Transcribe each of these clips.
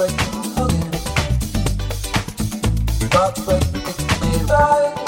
break, we got to break, it's right.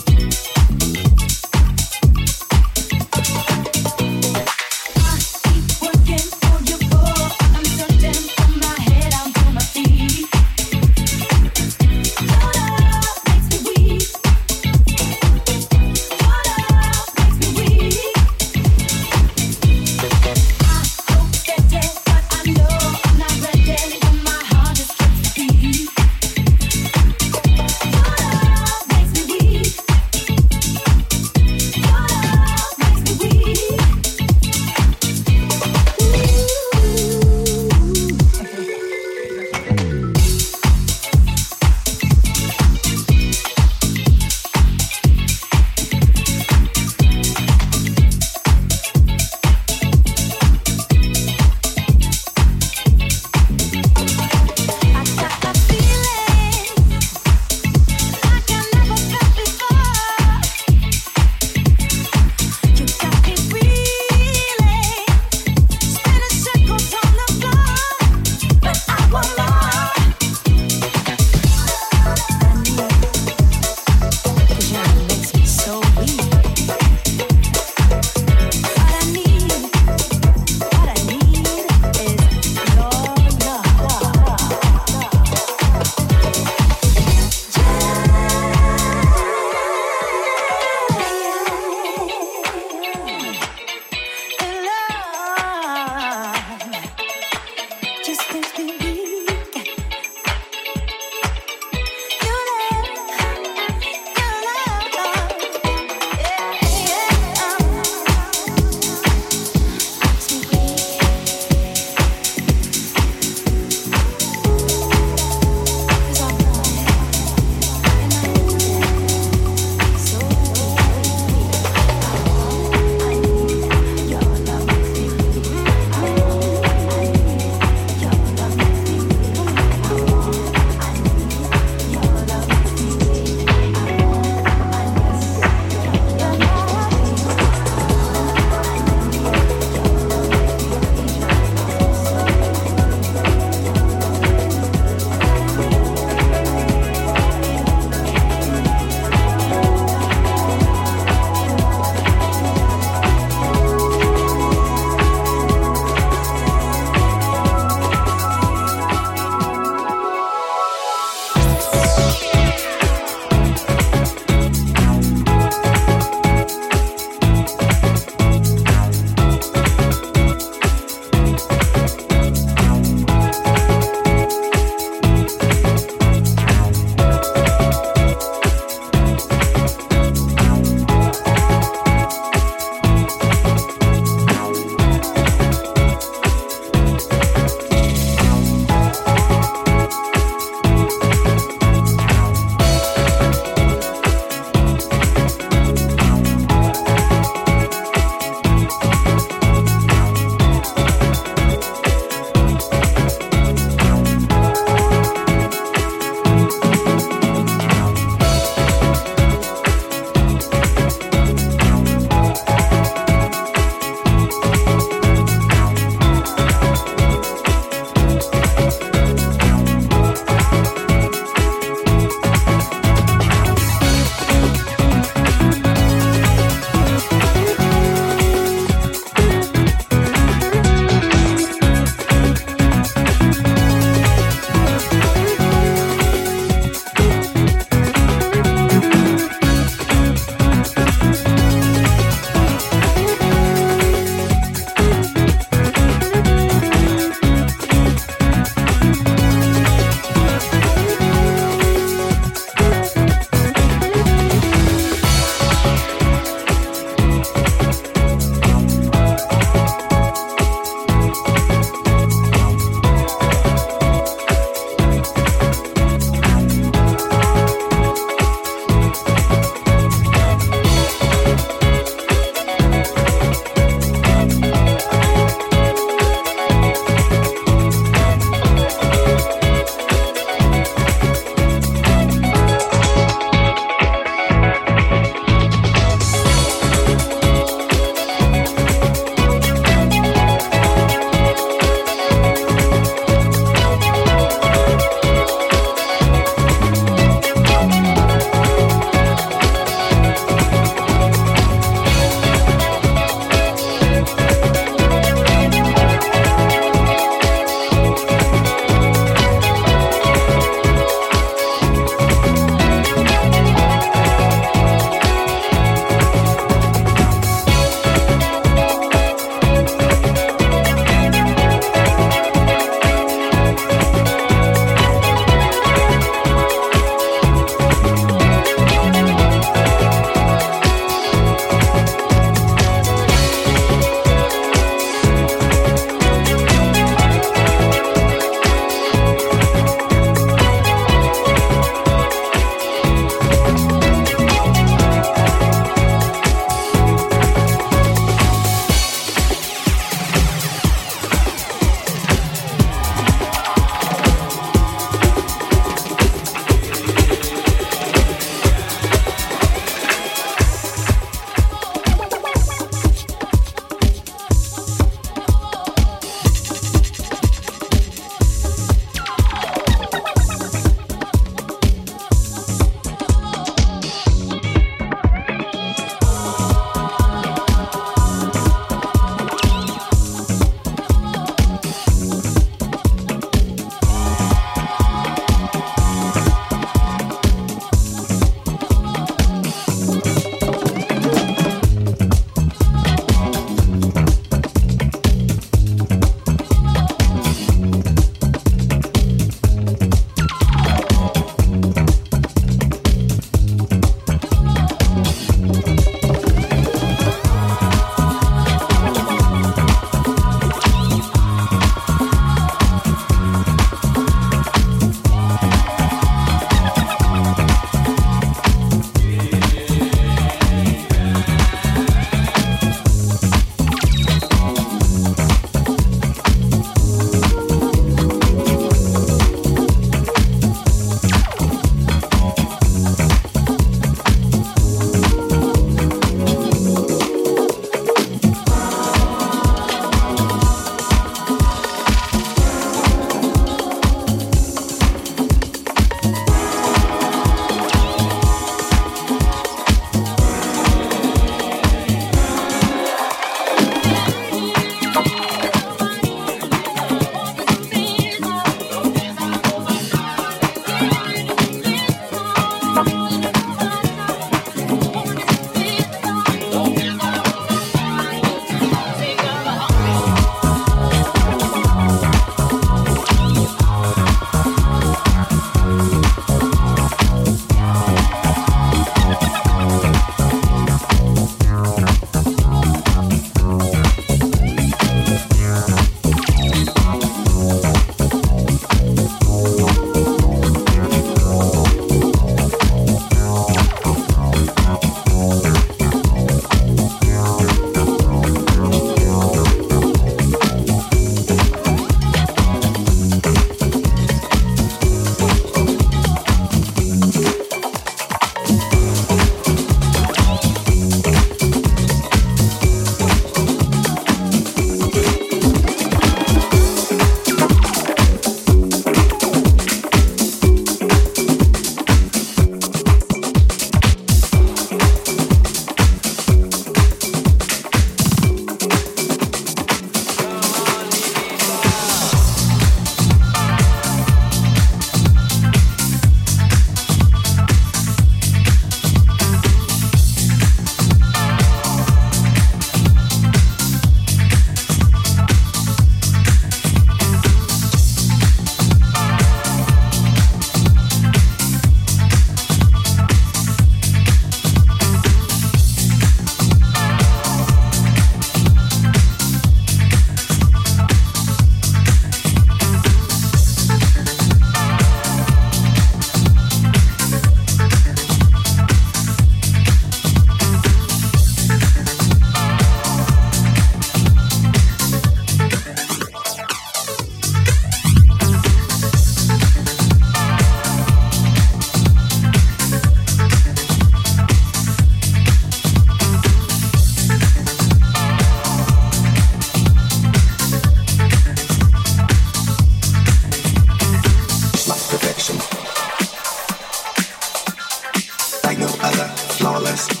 us.